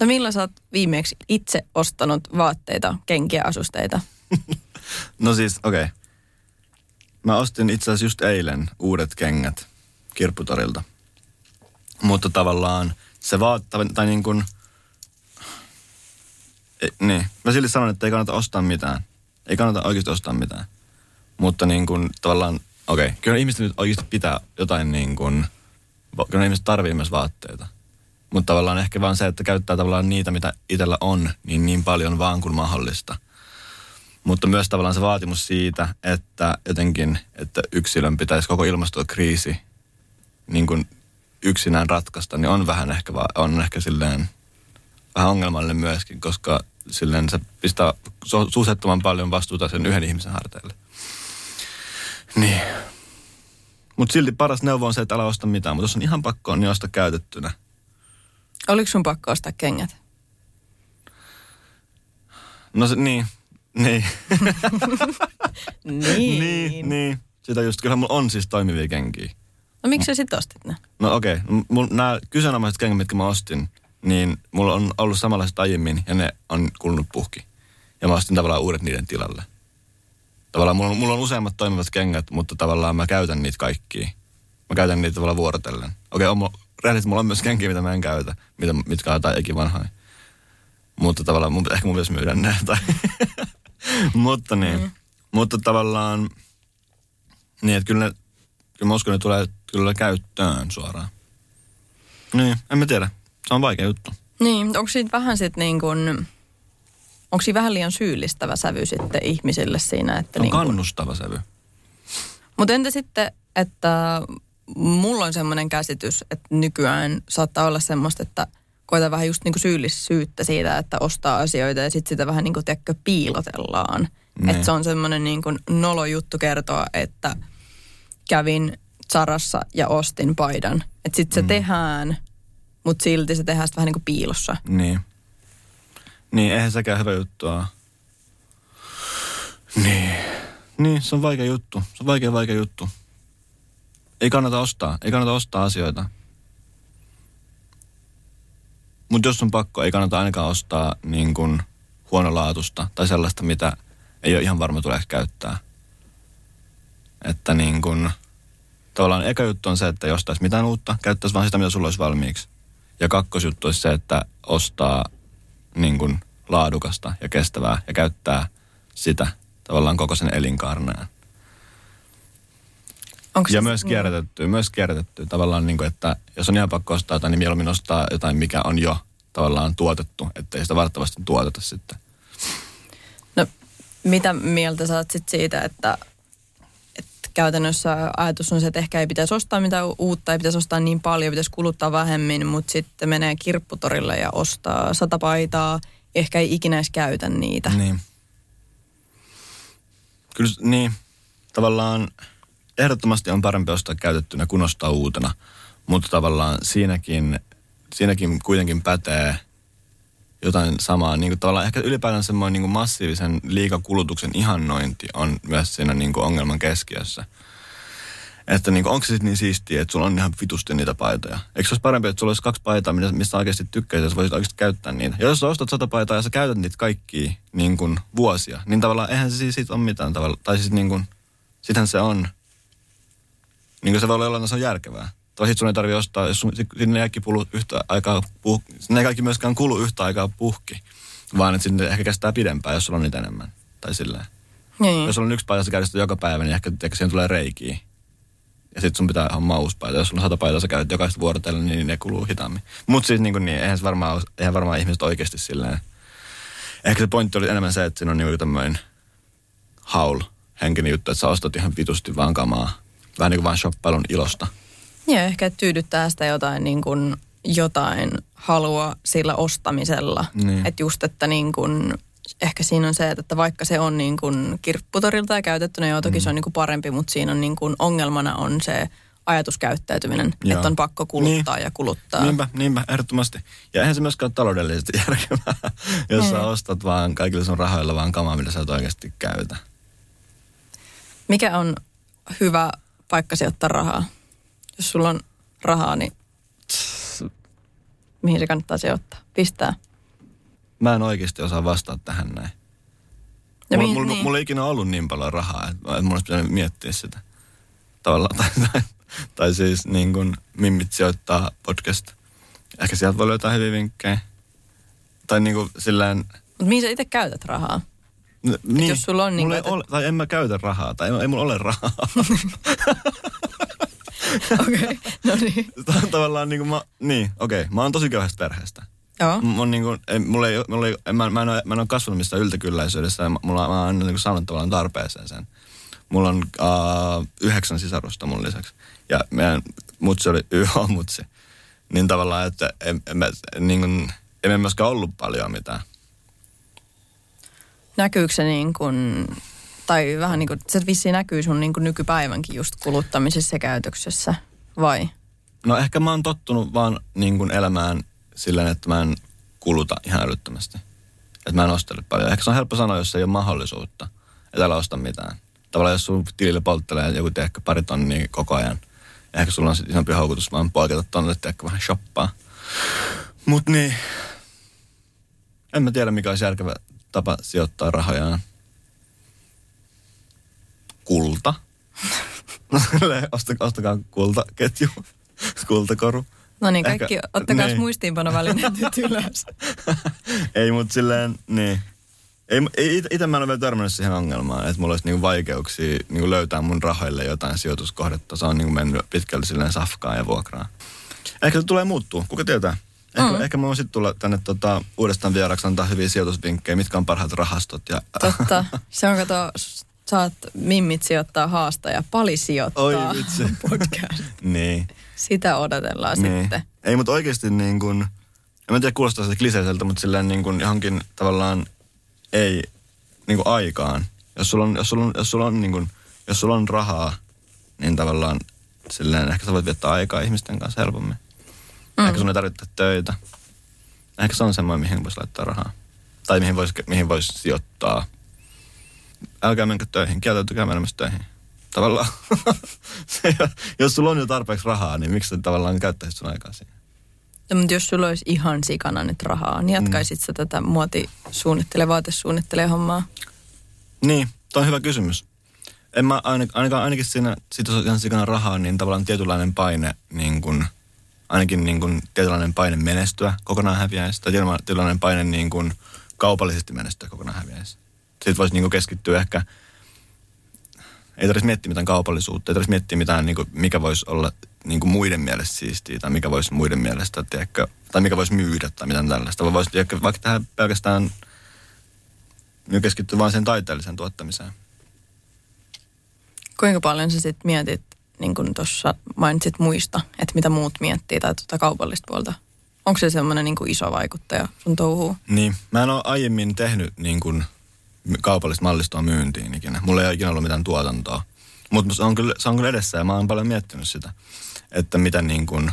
Speaker 4: No millä sä oot viimeksi itse ostanut vaatteita, kenkiä, asusteita?
Speaker 5: no siis, okei. Okay. Mä ostin itse asiassa just eilen uudet kengät kirpputorilta. Mutta tavallaan se vaatii, tai niin kuin, ei, niin. Mä silti sanon, että ei kannata ostaa mitään. Ei kannata oikeasti ostaa mitään. Mutta niin kuin tavallaan, okei, okay, kyllä ihmiset nyt oikeasti pitää jotain niin kuin, kyllä ihmiset tarvii myös vaatteita. Mutta tavallaan ehkä vaan se, että käyttää tavallaan niitä, mitä itsellä on, niin niin paljon vaan kuin mahdollista. Mutta myös tavallaan se vaatimus siitä, että jotenkin, että yksilön pitäisi koko ilmastokriisi niin kuin yksinään ratkaista, niin on vähän ehkä, va- on ehkä silleen vähän ongelmallinen myöskin, koska silleen se pistää su- suusettoman paljon vastuuta sen yhden ihmisen harteille. Niin. Mutta silti paras neuvo on se, että älä osta mitään. Mutta jos on ihan pakko, niin osta käytettynä.
Speaker 4: Oliko sun pakko ostaa kengät?
Speaker 5: No se, niin. Niin.
Speaker 4: Niin.
Speaker 5: niin, niin. Sitä just, kyllä mulla on siis toimivia kenkiä.
Speaker 4: No miksi sä sit ostit ne?
Speaker 5: No okei, okay. nämä kyseenalaiset kengät, mitkä mä ostin, niin mulla on ollut samanlaiset aiemmin ja ne on kulunut puhki. Ja mä ostin tavallaan uudet niiden tilalle. Tavallaan mulla on, mulla on useammat toimivat kengät, mutta tavallaan mä käytän niitä kaikkia. Mä käytän niitä tavallaan vuorotellen. Okei, okay, rehellisesti mulla on myös kenkiä, mitä mä en käytä, mitä, mitkä on jotain ikivanhoja. Mutta tavallaan mun, ehkä mun pitäisi myydä ne. Tai mutta niin. Mm. Mutta tavallaan, niin että kyllä, ne, kyllä mä uskon, ne tulee kyllä käyttöön suoraan. Niin, en mä tiedä. Se on vaikea juttu.
Speaker 4: Niin, onko siitä vähän sitten niin kuin, onko siinä vähän liian syyllistävä sävy sitten ihmisille siinä? Että
Speaker 5: on
Speaker 4: niin kuin,
Speaker 5: kannustava sävy.
Speaker 4: Mutta entä sitten, että mulla on semmoinen käsitys, että nykyään saattaa olla semmoista, että koita vähän just niinku syyllisyyttä siitä, että ostaa asioita ja sitten sitä vähän niinku tiedätkö, piilotellaan.
Speaker 5: Niin.
Speaker 4: Että se on semmoinen niinku nolo juttu kertoa, että kävin Sarassa ja ostin paidan. Että sitten se
Speaker 5: Mm.
Speaker 4: tehdään, mutta silti se tehdään sitten vähän niinku piilossa.
Speaker 5: Niin. Niin, eihän sekään hyvä juttu ole. Niin. Niin, se on vaikea juttu. Se on vaikea, vaikea juttu. Ei kannata ostaa. Ei kannata ostaa asioita. Mutta jos on pakko, ei kannata ainakaan ostaa niin kuin huonolaatusta tai sellaista, mitä ei ole ihan varma tuleeko käyttää. Että niin kuin, tavallaan eka juttu on se, että ei ostaisi mitään uutta, käyttäisi vaan sitä, mitä sulla olisi valmiiksi. Ja kakkosjuttu olisi se, että ostaa niin kuin laadukasta ja kestävää ja käyttää sitä tavallaan koko sen elinkaarnaan.
Speaker 4: Onko
Speaker 5: Ja myös kierrätettyä, myös kierrätettyä tavallaan, niin kuin, että jos on ihan pakko ostaa jotain, niin mieluummin ostaa jotain, mikä on jo tavallaan tuotettu, ettei sitä valtavasti tuoteta sitten.
Speaker 4: No, mitä mieltä sä oot sit siitä, että, että käytännössä ajatus on se, että ehkä ei pitäisi ostaa mitään uutta, ei pitäisi ostaa niin paljon, pitäisi kuluttaa vähemmin, mutta sitten menee kirpputorille ja ostaa sata paitaa, ehkä ei ikinä edes käytä niitä.
Speaker 5: Niin. Kyllä, niin. Tavallaan ehdottomasti on parempi ostaa käytettynä kuin ostaa uutena. Mutta tavallaan siinäkin, siinäkin kuitenkin pätee jotain samaa. Niin kuin tavallaan ehkä ylipäätään semmoinen niin kuin massiivisen liikakulutuksen ihannointi on myös siinä niin kuin ongelman keskiössä. Että niin onko se sitten niin siistiä, että sulla on ihan vitusti niitä paitoja? Eikö se olisi parempi, että sulla olisi kaksi paitaa, mistä oikeasti tykkäisit, ja sä voisit oikeasti käyttää niitä? Ja jos sä ostat sata paitaa ja sä käytät niitä kaikkia niin kuin vuosia, niin tavallaan eihän se siitä ole mitään tavalla. Tai siis niin kuin, sitähän se on. Niin se voi olla jollain se on järkevää. Tai sit sun ei tarvitse ostaa, jos sun, sinne kaikki pulu yhtä aikaa puh, sinne ei kaikki myöskään kulu yhtä aikaa puhki. Vaan että sinne ehkä kestää pidempään, jos sulla on niitä enemmän. Tai silleen.
Speaker 4: Niin.
Speaker 5: Jos sulla on yksi paita, sä käytät joka päivä, niin ehkä, ehkä siihen tulee reikiä. Ja sitten sun pitää hommaa uusi paita. Jos sulla on sata paitaa, sä käytät jokaista vuorotellen, niin ne kuluu hitaammin. Mutta siis niin, kuin niin eihän, se varmaan, eihän varmaan ihmiset oikeasti silleen. Ehkä se pointti oli enemmän se, että siinä on niin tämmöinen haul henkinen juttu, että sä ostat ihan vitusti vaan kamaa. Vähän niin kuin vaan shoppailun ilosta.
Speaker 4: Ja ehkä tyydyttää sitä jotain, niin kuin, jotain halua sillä ostamisella.
Speaker 5: Niin.
Speaker 4: Että just, että niin kuin, ehkä siinä on se, että vaikka se on niin kuin kirpputorilta ja käytettynä, joo toki mm. se on niin kuin parempi, mutta siinä on niin kuin ongelmana on se ajatuskäyttäytyminen,
Speaker 5: Joo.
Speaker 4: että on pakko kuluttaa
Speaker 5: Niin.
Speaker 4: ja kuluttaa.
Speaker 5: Niinpä, niinpä, ehdottomasti. Ja eihän se myöskään ole taloudellisesti järkevää, jos sä ostat vaan kaikilla sun rahoilla vaan kamaa, millä sä et oikeasti käytä.
Speaker 4: Mikä on hyvä paikka sijoittaa rahaa? Jos sulla on rahaa, niin mihin se kannattaa sijoittaa? Pistää.
Speaker 5: Mä en oikeasti osaa vastata tähän näin.
Speaker 4: Ja
Speaker 5: mulla,
Speaker 4: mihin-
Speaker 5: mulla,
Speaker 4: niin.
Speaker 5: mulla ei ikinä ollut niin paljon rahaa, että, mun olisi pitänyt miettiä sitä. Tavallaan, tai, tai, tai siis niin kuin Mimmit sijoittaa podcast. Ehkä sieltä voi löytää hyviä vinkkejä. Tai niin kuin silleen,
Speaker 4: Mutta mihin sä itse käytät rahaa?
Speaker 5: N- niin,
Speaker 4: jos sulla on niin
Speaker 5: mulla ei
Speaker 4: kuin,
Speaker 5: ole, tai en mä käytä rahaa, tai ei, ei mulla ole rahaa.
Speaker 4: Okei, okay. no niin.
Speaker 5: Tavallaan niin kuin mä, niin, okei, okay, mä oon tosi köyhästä perheestä.
Speaker 4: Joo.
Speaker 5: M- Mun niinku, ei, mulla ei, mulla ei, mä, mä, en ole, mä en ole kasvanut missään yltäkylläisyydessä ja mulla, mä oon niinku saanut tavallaan tarpeeseen sen. Mulla on uh, yhdeksän sisarusta mun lisäksi. Ja meidän mutsi oli YH-mutsi. Niin tavallaan, että en, en, en, niin kuin, emme myöskään ollut paljon mitään.
Speaker 4: Näkyykö se niin kuin, tai vähän niin kuin, se vissiin näkyy sun niin kuin nykypäivänkin just kuluttamisessa ja käytöksessä, vai?
Speaker 5: No ehkä mä oon tottunut vaan niin kuin elämään silleen, että mä en kuluta ihan älyttömästi. Että mä en ostele paljon. Ehkä se on helppo sanoa, jos ei ole mahdollisuutta, että älä osta mitään. Tavallaan jos sun tilille polttelee joku tiedäkö, pari tonnia koko ajan, ja ehkä sulla on sitten isompi houkutus vaan poiketa tonne, tiedäkö, vähän shoppaa. Mut niin, en mä tiedä mikä olisi järkevä tapa sijoittaa rahojaan. Kulta. Ostakaa, ostakaa kultaketju, kultakoru.
Speaker 4: No niin, kaikki
Speaker 5: Ehkä-
Speaker 4: ottakaa
Speaker 5: niin.
Speaker 4: muistiinpanovälineet nyt ylös.
Speaker 5: ei, mutta silleen, niin. Ei, ei ite mä en ole vielä törmännyt siihen ongelmaan, että mulla olisi niinku vaikeuksia niinku löytää mun rahoille jotain sijoituskohdetta. Se on niinku mennyt pitkälti silleen safkaan ja vuokraan. Ehkä se tulee muuttuu, kuka tietää. Ehkä, mm. ehkä mä voin sitten tulla tänne tota, uudestaan vieraksi antaa hyviä sijoitusvinkkejä, mitkä on parhaat rahastot. Ja,
Speaker 4: Totta. Se on, kato, saat mimmit sijoittaa haasta ja pali sijoittaa
Speaker 5: Oi vitsi.
Speaker 4: podcast.
Speaker 5: niin.
Speaker 4: Sitä odotellaan
Speaker 5: niin.
Speaker 4: sitten.
Speaker 5: Ei, mutta oikeasti niin kuin, en mä tiedä kuulostaa sitä kliseiseltä, mutta silleen niin kuin johonkin tavallaan ei niin kuin aikaan. Jos sulla on, jos sulla on, jos sulla on, niin kuin, jos sulla on rahaa, niin tavallaan silleen ehkä sä voit viettää aikaa ihmisten kanssa helpommin. Mm. Ehkä sun ei tarvitse töitä. Ehkä se on semmoinen, mihin voisi laittaa rahaa. Tai mihin voisi mihin vois sijoittaa. Älkää menkö töihin, kieltäytykää menemästä töihin. Tavallaan, se, jos sulla on jo tarpeeksi rahaa, niin miksi sä tavallaan käyttäisit sun aikaa siihen?
Speaker 4: No, mutta jos sulla olisi ihan sikana nyt rahaa, niin jatkaisit sä tätä muotisuunnittele, vaatesuunnittele hommaa?
Speaker 5: Niin, toi on hyvä kysymys. En mä ainakaan, ainakaan ainakin siinä, sit jos on ihan sikana rahaa, niin tavallaan tietynlainen paine, niin kun, ainakin niin kun tietynlainen paine menestyä kokonaan häviäisi. Tai tietynlainen paine niin kun kaupallisesti menestyä kokonaan häviäisi. Sitten voisi niin kun keskittyä ehkä, ei tarvitsisi miettiä mitään kaupallisuutta, ei tarvitsisi miettiä mitään, niin kuin, mikä voisi olla niin kuin muiden mielestä siistiä, tai mikä voisi muiden mielestä, tiedätkö, tai mikä voisi myydä, tai mitään tällaista. Vaan voisi tiedätkö, vaikka tähän pelkästään niin keskittyä vain sen taiteelliseen tuottamiseen.
Speaker 4: Kuinka paljon sä sitten mietit, niin kuin tuossa mainitsit muista, että mitä muut miettii tai tuota kaupallista puolta? Onko se semmoinen niin iso vaikuttaja sun touhuun?
Speaker 5: Niin, mä en ole aiemmin tehnyt niin kuin kaupallista mallistoa myyntiin ikinä. Mulla ei ole ikinä ollut mitään tuotantoa. Mutta se, on kyllä- se on kyllä edessä ja mä oon paljon miettinyt sitä, että miten, niin kuin,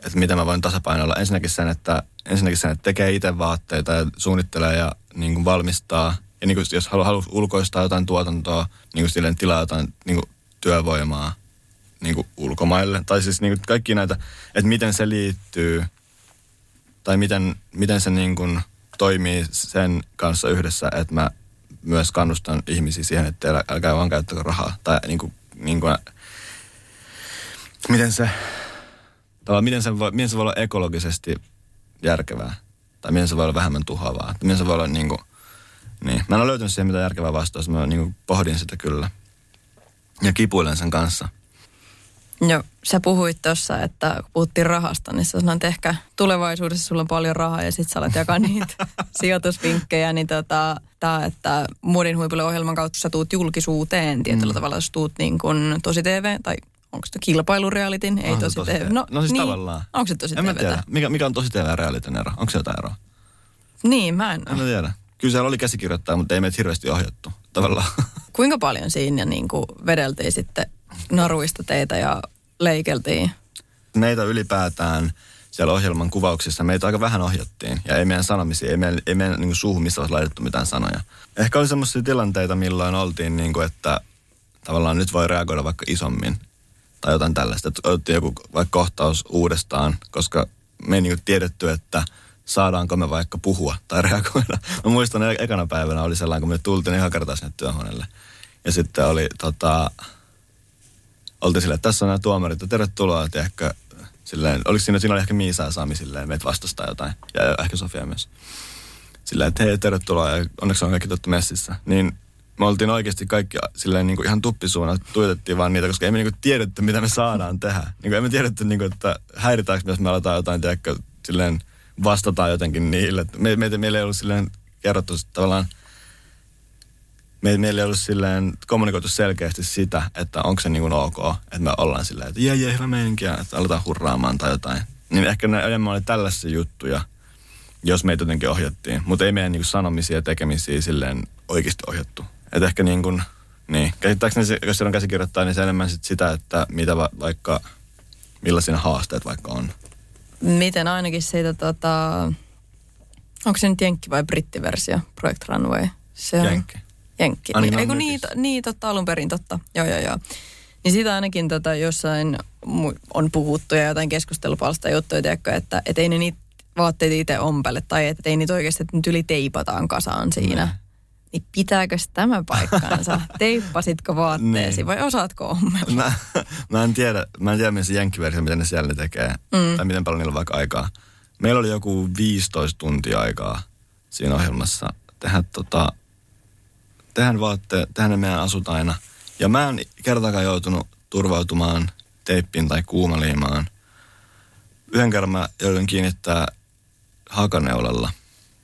Speaker 5: että miten mä voin tasapainoilla. Ensinnäkin sen, että, ensinnäkin sen, että tekee itse vaatteita ja suunnittelee ja niin kuin valmistaa. Ja niin kuin, jos haluaa halu ulkoistaa jotain tuotantoa, niin kuin silleen tilaa jotain niin kuin työvoimaa niin kuin ulkomaille. Tai siis niin kuin kaikki näitä, että miten se liittyy tai miten, miten se niin kuin toimii sen kanssa yhdessä, että mä myös kannustan ihmisiä siihen, että älkää vaan käyttäkö rahaa. Tai niin kuin, niin kuin, miten se, miten se, voi, miten se voi olla ekologisesti järkevää. Tai miten se voi olla vähemmän tuhoavaa. Miten se voi olla niin kuin, niin. Mä en ole löytänyt siihen mitään järkevää vastausta. Mä niin kuin pohdin sitä kyllä. Ja kipuilen sen kanssa.
Speaker 4: Joo, sä puhuit tuossa, että kun puhuttiin rahasta, niin sä sanoit, että ehkä tulevaisuudessa sulla on paljon rahaa ja sit sä alat jakaa niitä sijoitusvinkkejä, niin tota, tää, että muodin huipulle ohjelman kautta sä tuut julkisuuteen tietyllä mm. tavalla, jos tuut niin kuin tosi TV tai onko se kilpailurealitin, ei tosi,
Speaker 5: tosi
Speaker 4: TV.
Speaker 5: TV. No siis tavallaan.
Speaker 4: Onko se tosi
Speaker 5: En
Speaker 4: TV?
Speaker 5: tiedä. Mikä, mikä on tosi TV ja realityn ero? Onko se jotain eroa?
Speaker 4: Niin, mä en
Speaker 5: En tiedä. Kyllä siellä oli käsikirjoittaja, mutta ei meitä hirveästi ohjattu. Tavallaan.
Speaker 4: Kuinka paljon siinä niin kuin vedeltiin sitten naruista teitä ja leikeltiin?
Speaker 5: meitä ylipäätään siellä ohjelman kuvauksissa, meitä aika vähän ohjattiin. Ja ei meidän sanomisia, ei meidän, ei meidän niin suuhun missä olisi laitettu mitään sanoja. Ehkä oli semmoisia tilanteita, milloin oltiin niin kuin, että tavallaan nyt voi reagoida vaikka isommin. Tai jotain tällaista. Että otettiin joku vaikka kohtaus uudestaan, koska me ei niin kuin tiedetty, että saadaanko me vaikka puhua tai reagoida. Mä muistan, että ekana päivänä oli sellainen, kun me tultiin ihan kertaa sinne työhuoneelle. Ja sitten oli tota, oltiin silleen, että tässä on nämä tuomarit, ja tervetuloa, tiedätkö, silleen, oliko siinä, siinä oli ehkä Miisa ja Sami silleen, meitä vastastaa jotain, ja ehkä Sofia myös. Silleen, että hei, tervetuloa, ja onneksi on kaikki tuttu messissä. Niin me oltiin oikeasti kaikki silleen niin kuin ihan tuppisuuna, tuijotettiin vaan niitä, koska emme niin kuin tiedetty, mitä me saadaan tehdä. Niin kuin emme tiedetty, niin kuin, että häiritäänkö jos me aletaan jotain, tiedätkö, silleen vastataan jotenkin niille. Me, me, meillä ei ollut silleen kerrottu tavallaan, me, meillä ei ollut silleen kommunikoitu selkeästi sitä, että onko se niin kuin ok, että me ollaan silleen, että jee, jee, hyvä meininkiä, että aletaan hurraamaan tai jotain. Niin ehkä ne enemmän oli tällaisia juttuja, jos meitä jotenkin ohjattiin. Mutta ei meidän niin kuin sanomisia ja tekemisiä silleen oikeasti ohjattu. Että ehkä niin kuin, niin. Käsittääkseni, se, jos on käsikirjoittaa, niin se enemmän sit sitä, että mitä va, vaikka, millaisia haasteet vaikka on.
Speaker 4: Miten ainakin siitä, tota, onko se nyt jenkki vai brittiversio, Project Runway? Se on,
Speaker 5: Jenkki.
Speaker 4: Jenkki. Niin,
Speaker 5: on
Speaker 4: eiku, niin, niin, totta, alun perin totta. Joo, joo, joo. Niin sitä ainakin tota, jossain on puhuttu ja jotain keskustelupalsta juttuja, tiedätkö, että et ei ne niitä vaatteita itse ompele tai että ei niitä oikeasti, että nyt yli teipataan kasaan siinä.
Speaker 5: Ne.
Speaker 4: Niin pitääkös tämä paikkaansa? Teippasitko vaatteesi
Speaker 5: Niin.
Speaker 4: vai osaatko ommella?
Speaker 5: Mä, mä en tiedä, mä en tiedä missä jenkkiversio, miten ne siellä ne tekee. Mm. Tai miten paljon niillä on vaikka aikaa. Meillä oli joku 15 tuntia aikaa siinä ohjelmassa tehdä tota, tehdään vaatteet, tehdään ne meidän asut aina. Ja mä en kertaakaan joutunut turvautumaan teippiin tai kuumaliimaan. Yhden kerran mä joudun kiinnittää hakaneulalla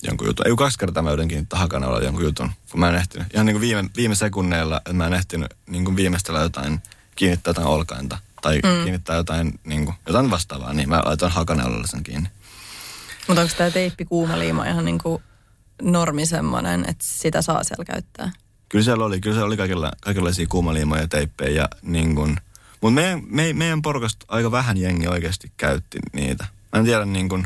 Speaker 5: jonkun jutun. Ei kaksi kertaa mä joudun kiinnittää hakaneulalla jonkun jutun, kun mä en ehtinyt. Ihan niin kuin viime, viime sekunneilla, että mä en ehtinyt niin kuin viimeistellä jotain, kiinnittää jotain olkainta. Tai mm. kiinnittää jotain, niin kuin, jotain vastaavaa, niin mä laitoin hakaneulalla sen kiinni.
Speaker 4: Mutta onko tämä teippi kuumaliima ihan niin kuin normi semmoinen, että sitä saa siellä käyttää?
Speaker 5: Kyllä siellä oli, kyllä siellä oli kaikilla, kaikenlaisia kuumaliimoja ja teippejä ja niin kuin, mutta meidän, me, meidän porukasta aika vähän jengi oikeasti käytti niitä. Mä en tiedä niin kuin,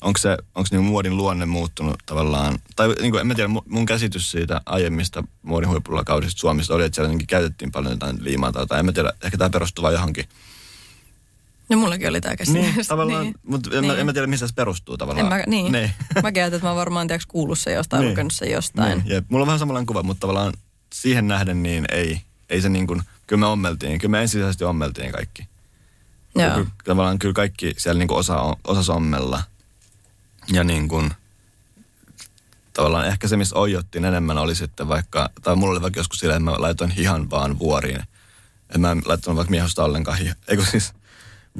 Speaker 5: onko se, onko niin muodin luonne muuttunut tavallaan, tai niin kuin, en mä tiedä, mu- mun käsitys siitä aiemmista muodin huipulla kaudesta Suomesta oli, että siellä käytettiin paljon jotain liimaa tai jotain. En mä tiedä, ehkä tämä perustuu johonkin.
Speaker 4: No mullakin oli tämä käsitys.
Speaker 5: Niin, tavallaan, niin. mutta en, niin. en mä tiedä, missä se perustuu tavallaan.
Speaker 4: En mä, niin.
Speaker 5: niin.
Speaker 4: mä käytän, että mä varmaan tiedätkö, kuullut se jostain,
Speaker 5: Niin.
Speaker 4: niin. lukenut se jostain.
Speaker 5: Niin, jep. Mulla on vähän samanlainen kuva, mutta tavallaan siihen nähden niin ei, ei se niin kuin, kyllä me ommeltiin, kyllä me ensisijaisesti ommeltiin kaikki. Ja
Speaker 4: Joo.
Speaker 5: Kyllä, tavallaan kyllä kaikki siellä niin kuin osa, osas ommella. Ja niin kuin, tavallaan ehkä se, missä oijottiin enemmän oli sitten vaikka, tai mulla oli vaikka joskus sillä, että mä laitoin hihan vaan vuoriin. Että mä en laittanut vaikka miehosta ollenkaan, eikö siis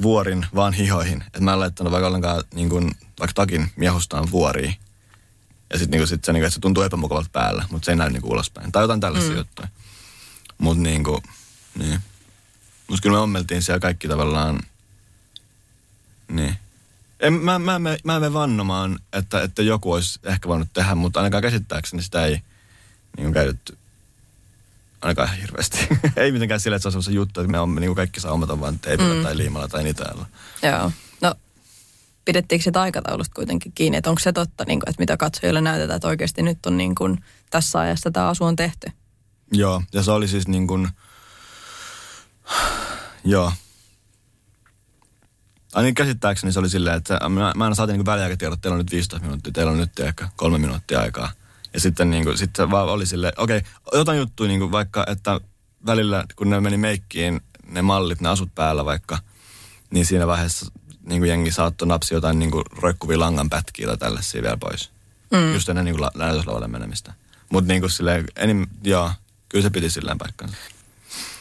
Speaker 5: vuorin vaan hihoihin. Että mä en laittanut vaikka ollenkaan niin kuin, vaikka takin miehostaan vuoriin. Ja sitten niinku, sit se, niinku, että se tuntuu epämukavalta päällä, mutta se ei näy niinku ulospäin. Tai jotain tällaisia mm. juttuja. Mutta niinku, niin. Mut kyllä me ommeltiin siellä kaikki tavallaan, niin. En, mä, mä, mä, mä en mene vannomaan, että, että joku olisi ehkä voinut tehdä, mutta ainakaan käsittääkseni sitä ei niin käytetty ainakaan hirveästi. ei mitenkään sillä, että se on sellaisen juttu, että me on, niin kaikki saa ommata vain teipillä mm. tai liimalla tai niitä alla.
Speaker 4: Joo. No, pidettiinkö sitä aikataulusta kuitenkin kiinni, että onko se totta, niin kuin, että mitä katsojille näytetään, että oikeasti nyt on niin kuin, tässä ajassa tämä asu on tehty?
Speaker 5: Joo, ja se oli siis niin kuin, joo. Ainakin käsittääkseni se oli silleen, että mä, mä aina saatiin niin väliaikatiedot, teillä on nyt 15 minuuttia, teillä on nyt ehkä kolme minuuttia aikaa. Ja sitten niin kuin, sit se vaan oli silleen, okei, okay, jotain juttuja niin kuin vaikka, että välillä kun ne meni meikkiin, ne mallit, ne asut päällä vaikka, niin siinä vaiheessa niin kuin jengi saattoi napsia jotain niin kuin roikkuvia langanpätkiä tai tällaisia vielä pois. Mm. Just ennen niin kuin la- näytöslavalle menemistä. Mutta niin kuin silleen, enim, joo, kyllä se piti silleen paikkansa.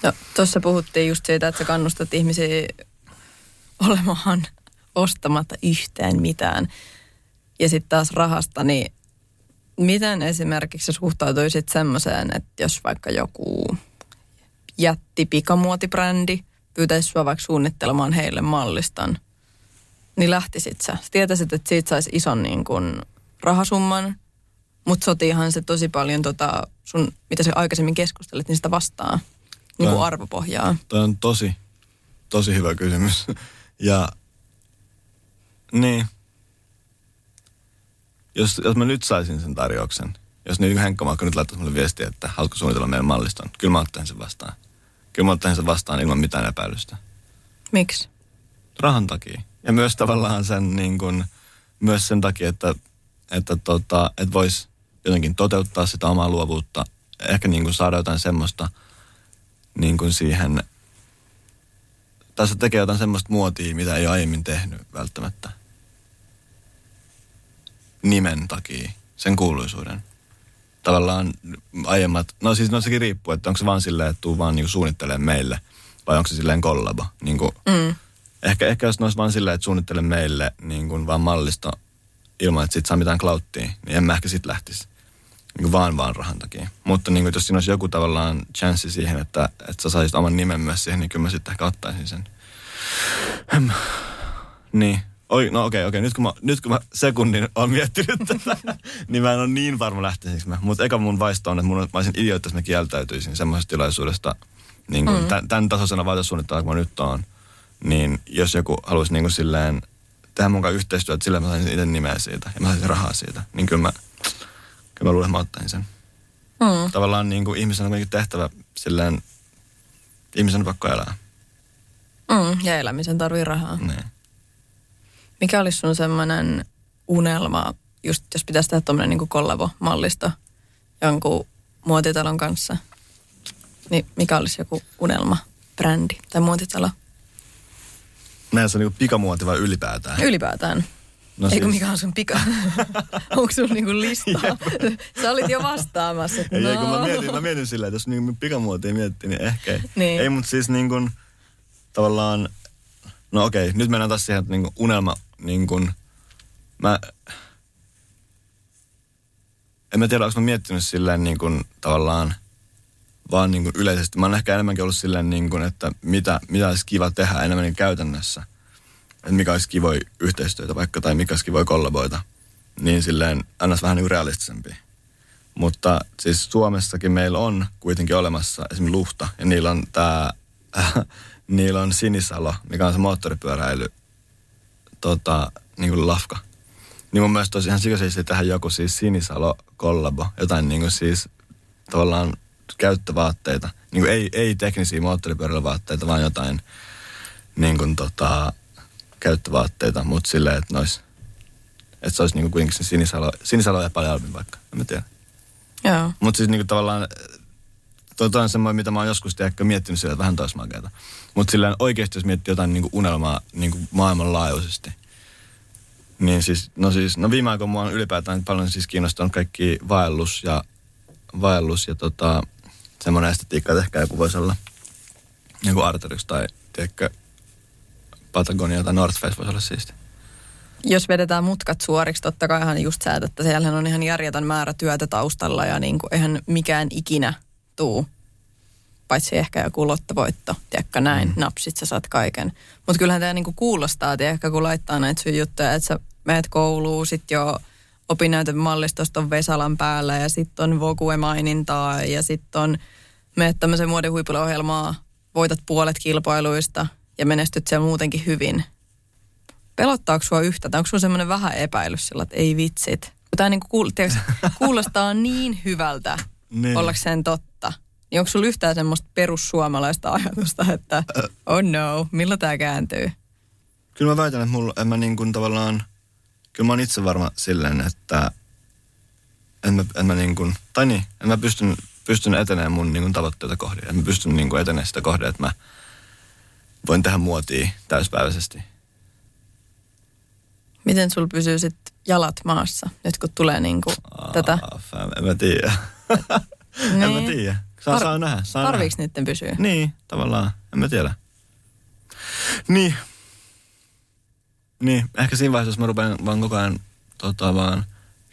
Speaker 4: No, tuossa puhuttiin just siitä, että sä kannustat ihmisiä olemaan ostamatta yhtään mitään. Ja sitten taas rahasta, niin miten esimerkiksi suhtautuisit semmoiseen, että jos vaikka joku jätti pikamuotibrändi pyytäisi sua vaikka suunnittelemaan heille malliston, niin lähtisit sä. Sä tietäisit, että siitä saisi ison niin kuin rahasumman, mutta sotiihan se tosi paljon tota sun, mitä sä aikaisemmin keskustelit, niin sitä vastaa niin kuin arvopohjaa.
Speaker 5: Toi on tosi, tosi hyvä kysymys. Ja niin, jos, jos mä nyt saisin sen tarjouksen, jos niin Henkka Maakka nyt laittaisi mulle viestiä, että haluatko suunnitella meidän malliston, kyllä mä ottaisin sen vastaan. Kyllä mä ottaisin sen vastaan ilman mitään epäilystä.
Speaker 4: Miksi?
Speaker 5: Rahan takia. Ja myös tavallaan sen, niin kuin, myös sen takia, että, että, tota, että voisi jotenkin toteuttaa sitä omaa luovuutta. Ehkä niin kuin saada jotain semmoista niin kuin siihen, tässä tekee jotain semmoista muotia, mitä ei ole aiemmin tehnyt välttämättä. Nimen takia, sen kuuluisuuden. Tavallaan aiemmat, no siis no sekin riippuu, että onko se vaan silleen, että tuu vaan niin suunnittelemaan meille, vai onko se silleen kollabo. Niin kuin,
Speaker 4: Mm.
Speaker 5: Ehkä, ehkä jos ne olisi vaan silleen, että suunnittele meille niin kuin vaan mallisto ilman, että sit saa mitään klauttia, niin en mä ehkä sit lähtisi. niin vaan vaan rahan takia. Mutta niin kuin, jos siinä olisi joku tavallaan chanssi siihen, että, että sä saisit oman nimen myös siihen, niin kyllä mä sitten ehkä ottaisin sen. Niin. Oi, no okei, okay, okei. Okay. Nyt, kun mä, nyt kun mä sekunnin on miettinyt tätä, niin mä en ole niin varma lähteisikö mä. Mutta eka mun vaisto on, että mun, mä olisin idiootti, jos mä kieltäytyisin semmoisesta tilaisuudesta, niin kuin mm. tämän, tämän tasoisena vaitesuunnitteluna, kun mä nyt oon. Niin jos joku haluaisi niin kuin silleen tehdä mun kanssa yhteistyötä, sillä mä saisin itse nimeä siitä ja mä saisin rahaa siitä, niin kyllä mä, kyllä mä luulen, että mä ottaisin sen. Mm. Tavallaan niin kuin ihmisen on kuitenkin tehtävä silleen, ihmisen on pakko elää.
Speaker 4: Mm, ja elämisen tarvii rahaa.
Speaker 5: Niin.
Speaker 4: Mikä olisi sun semmoinen unelma, just jos pitäisi tehdä tuommoinen niin kollabo-mallisto jonkun muotitalon kanssa? Niin mikä olisi joku unelma, brändi tai muotitalo?
Speaker 5: Näissä on niinku pikamuoti vai ylipäätään?
Speaker 4: Ylipäätään. No Eikö siis... mikä on sun pika? Onko sun niinku listaa? Sä olit jo vastaamassa. Että
Speaker 5: ei, no. ei, kun mä mietin, mä mietin sillä, että jos niinku pikamuotia miettii, niin ehkä ei. Niin. Ei, mutta siis niin kuin, tavallaan, no okei, nyt mennään taas siihen, että niin kuin unelma, niin kuin, mä, en mä tiedä, onko mä miettinyt silleen niin kuin, tavallaan, vaan niin kuin yleisesti. Mä oon ehkä enemmänkin ollut silleen, niin kuin, että mitä, mitä olisi kiva tehdä enemmän niin käytännössä. Että mikä olisi kivoja yhteistyötä vaikka, tai mikä olisi kivoja kollaboita. Niin silleen, annas vähän niin realistisempi. Mutta siis Suomessakin meillä on kuitenkin olemassa esimerkiksi Luhta, ja niillä on tämä niillä on Sinisalo, mikä on se moottoripyöräily tota, niin kuin lafka. Niin mun mielestä olisi ihan sikaisesti tähän joku siis Sinisalo kollabo, jotain niin kuin siis tavallaan käyttövaatteita. Niin kuin ei, ei teknisiä moottoripyöräilyvaatteita, vaan jotain niin kuin tota, käyttövaatteita, mutta silleen, että nois, että se olisi niin kuin kuitenkin se Sinisalo, Sinisalo ja paljon vaikka, en mä tiedä.
Speaker 4: Joo.
Speaker 5: Mutta siis niin kuin tavallaan Toi on semmoinen, mitä mä oon joskus ehkä miettinyt sillä, vähän taas makeata. Mutta sillä oikeasti, jos miettii jotain niin kuin unelmaa niin kuin maailmanlaajuisesti, niin siis, no siis, no viime aikoina mua on ylipäätään paljon siis kiinnostanut kaikki vaellus ja, vaellus ja tota, semmoinen estetiikka, että ehkä joku voisi olla joku Arterix tai tiedätkö, Patagonia tai North Face voisi olla siisti.
Speaker 4: Jos vedetään mutkat suoriksi, totta kai ihan just sä, että siellähän on ihan järjetön määrä työtä taustalla ja niin kuin, eihän mikään ikinä tuu. Paitsi ehkä joku lottovoitto, tiedätkö näin, mm. napsit sä saat kaiken. Mutta kyllähän tämä niinku kuulostaa, tiedätkö, kun laittaa näitä sun juttuja, että sä meet kouluun, sit jo opinnäytemallistosta on Vesalan päällä ja sitten on Vogue-mainintaa ja sitten on meet tämmöisen muodin huippuohjelmaa, voitat puolet kilpailuista ja menestyt siellä muutenkin hyvin. Pelottaako sua yhtä tai onko sulla semmoinen vähän epäilys sillä, että ei vitsit? Tämä niinku kuul- kuulostaa niin hyvältä niin. ollakseen totta. Niin onko sulla yhtään semmoista perussuomalaista ajatusta, että oh no, milloin tämä kääntyy?
Speaker 5: Kyllä mä väitän, että mulla, en mä niin kuin tavallaan, kyllä mä oon itse varma silleen, että en mä, en mä niin kuin, tai niin, en mä pystyn, pystyn etenemään mun niin kuin tavoitteita kohden. En mä pystyn niin kuin etenemään sitä kohden, että mä voin tehdä muotia täyspäiväisesti.
Speaker 4: Miten sul pysyy sitten jalat maassa, nyt kun tulee niin kuin Aa, tätä?
Speaker 5: Fam, en mä tiedä. Niin. En mä niin. tiedä. Saa, Tar- saa nähdä. Saa
Speaker 4: tarviiks nähdä. niiden pysyä?
Speaker 5: Niin, tavallaan. En mä tiedä. Niin. Niin, ehkä siinä vaiheessa, jos mä rupean vaan koko ajan tota, vaan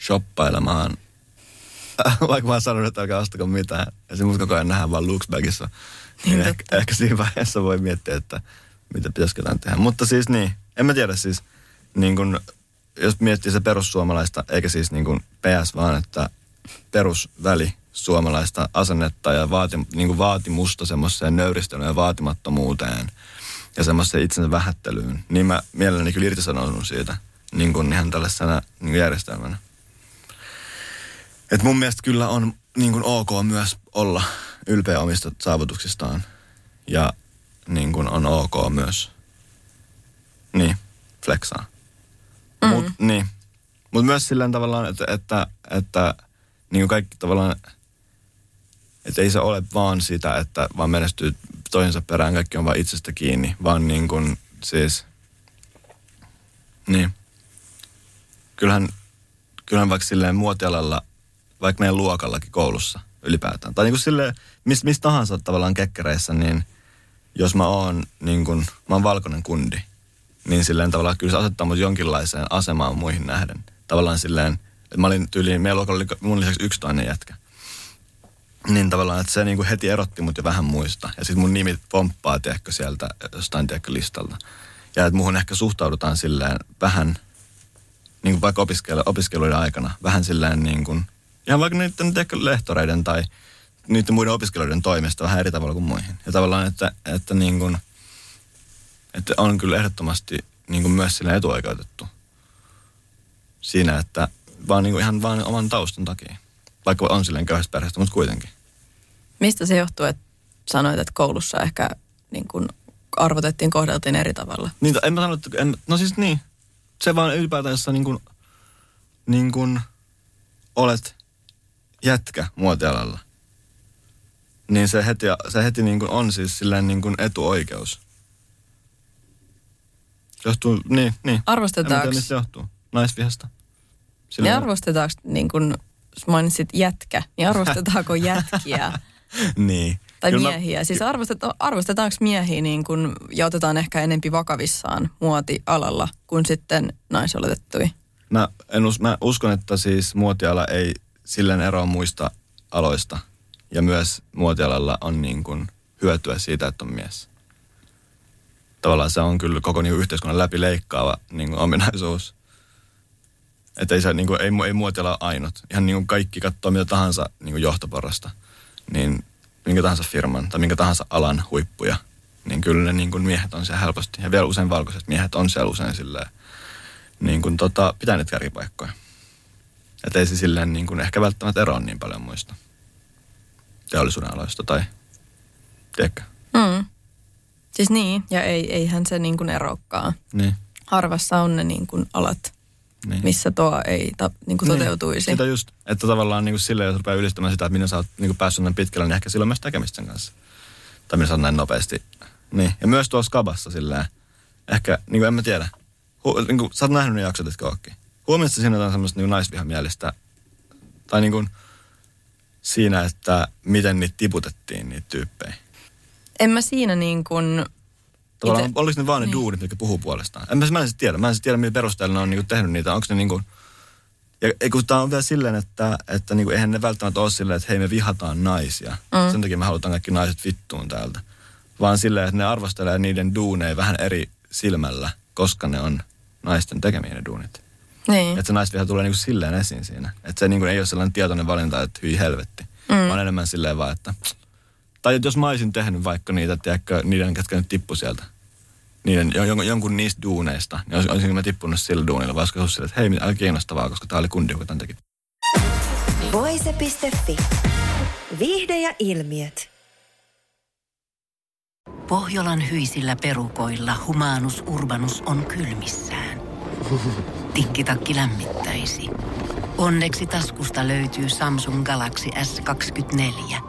Speaker 5: shoppailemaan, vaikka mä oon sanonut, että älkää ostako mitään, ja se mut koko ajan nähdään vaan Luxbagissa, niin, niin ehkä, ehkä, siinä vaiheessa voi miettiä, että mitä pitäisikö tämän tehdä. Mutta siis niin, en mä tiedä siis, niin kun, jos miettii se perussuomalaista, eikä siis niin kuin PS, vaan että perusväli suomalaista asennetta ja vaati, niin kuin vaatimusta semmoiseen nöyristelyyn ja vaatimattomuuteen ja semmoiseen itsensä vähättelyyn, niin mä mielelläni kyllä irtisanoudun siitä niin kuin ihan tällaisena niin kuin järjestelmänä. Et mun mielestä kyllä on niin kuin ok myös olla ylpeä omista saavutuksistaan ja niin kuin on ok myös niin, flexaa. Mm. Mut, niin. Mutta myös sillä tavallaan, että, että, että niin kuin kaikki tavallaan, että ei se ole vaan sitä, että vaan menestyy toisensa perään, kaikki on vaan itsestä kiinni, vaan niin kuin siis, niin. Kyllähän, kyllähän vaikka silleen muotialalla, vaikka meidän luokallakin koulussa ylipäätään, tai niin kuin silleen, mistä mis tahansa tavallaan kekkereissä, niin jos mä oon niin kuin, mä oon valkoinen kundi, niin silleen tavallaan kyllä se asettaa mut jonkinlaiseen asemaan muihin nähden. Tavallaan silleen mä olin tyyliin, meidän luokalla oli mun lisäksi yksi toinen jätkä. Niin tavallaan, että se niinku heti erotti mut jo vähän muista. Ja sitten mun nimi pomppaa, tiedätkö, sieltä jostain, tiedätkö, listalta. Ja että muhun ehkä suhtaudutaan silleen vähän, niin kuin vaikka opiskelu, opiskeluiden aikana, vähän silleen niin kuin, ihan vaikka niiden tiedätkö, lehtoreiden tai niiden muiden opiskelijoiden toimesta vähän eri tavalla kuin muihin. Ja tavallaan, että, että, niin kuin, että on kyllä ehdottomasti niin kuin myös sille etuoikeutettu siinä, että vaan niin kuin ihan vaan oman taustan takia. Vaikka on silleen köyhästä perheestä, mutta kuitenkin.
Speaker 4: Mistä se johtuu, että sanoit, että koulussa ehkä niin kuin arvotettiin, kohdeltiin eri tavalla?
Speaker 5: Niin, en mä sano, että, en, no siis niin. Se vaan ylipäätään, jos sä niin kuin, niin kuin olet jätkä muotialalla, niin se heti, se heti niin kuin on siis silleen niin kuin etuoikeus. Johtuu, niin, niin.
Speaker 4: Arvostetaanko? En
Speaker 5: tiedä, mistä johtuu. Naisvihasta.
Speaker 4: Silleen... Niin arvostetaanko, niin kuin mainitsit jätkä, niin arvostetaanko jätkiä?
Speaker 5: niin.
Speaker 4: Tai Kyllä miehiä. Mä... Siis arvosteta, arvostetaanko miehiä niin kuin, ja otetaan ehkä enempi vakavissaan muotialalla kuin sitten naisoletettui?
Speaker 5: Mä, en us, mä uskon, että siis muotiala ei silleen eroa muista aloista. Ja myös muotialalla on niin kuin hyötyä siitä, että on mies. Tavallaan se on kyllä koko niin yhteiskunnan läpi leikkaava niin ominaisuus. Että ei, se, niin kuin, ei, ei muotiala ainut. Ihan niin kuin kaikki katsoo mitä tahansa niin kuin johtoporrasta. Niin minkä tahansa firman tai minkä tahansa alan huippuja, niin kyllä ne niin kuin miehet on siellä helposti. Ja vielä usein valkoiset miehet on siellä usein silleen, niin kuin tota, pitää niitä kärkipaikkoja. Että ei se silleen niin kuin ehkä välttämättä eroa niin paljon muista teollisuuden aloista tai tiedätkö?
Speaker 4: Mm. Siis niin, ja ei, eihän se niin kuin erokaan.
Speaker 5: Niin.
Speaker 4: Harvassa on ne niin kuin alat, niin. missä tuo ei ta, niin kuin niin. toteutuisi.
Speaker 5: Sitä just, että tavallaan niin kuin silleen, jos rupeaa ylistämään sitä, että minä sä oot niin kuin päässyt näin pitkälle, niin ehkä silloin myös tekemistä sen kanssa. Tai minä sä näin nopeasti. Niin. Ja myös tuossa kabassa silleen, ehkä, niin kuin en mä tiedä. Hu, niin kuin, sä oot nähnyt ne jaksot, että kookki. Huomasitko siinä jotain semmoista niin naisvihamielistä, tai niin kuin siinä, että miten niitä tiputettiin, niitä tyyppejä?
Speaker 4: En mä siinä niin kuin
Speaker 5: Tavallaan, ite... oliko ne vaan ne niin. duunit, jotka puhuu puolestaan? En mä, mä en sitten tiedä. Mä en sitten tiedä, millä perusteella ne on niinku tehnyt niitä. Onko ne niinku... Ja kun tämä on vielä silleen, että, että niinku, eihän ne välttämättä ole silleen, että hei me vihataan naisia. Mm. Sen takia me halutaan kaikki naiset vittuun täältä. Vaan silleen, että ne arvostelee niiden duuneja vähän eri silmällä, koska ne on naisten tekemiä ne duunit.
Speaker 4: Niin.
Speaker 5: Että se naisviha tulee niinku silleen esiin siinä. Että se niinku ei ole sellainen tietoinen valinta, että hyi helvetti. Mm. Vaan enemmän silleen vaan, että tai jos mä olisin tehnyt vaikka niitä, tiedätkö, niiden, ketkä nyt tippu sieltä, niiden, jonkun, jonkun niistä duuneista, niin olisinko mä tippunut sillä duunilla, vai olisiko sille, että hei, mitä kiinnostavaa, koska tää oli kundi, joka tämän teki.
Speaker 3: Voise.fi. Viihde ja ilmiöt.
Speaker 1: Pohjolan hyisillä perukoilla humanus urbanus on kylmissään. Tikkitakki lämmittäisi. Onneksi taskusta löytyy Samsung Galaxy S24 –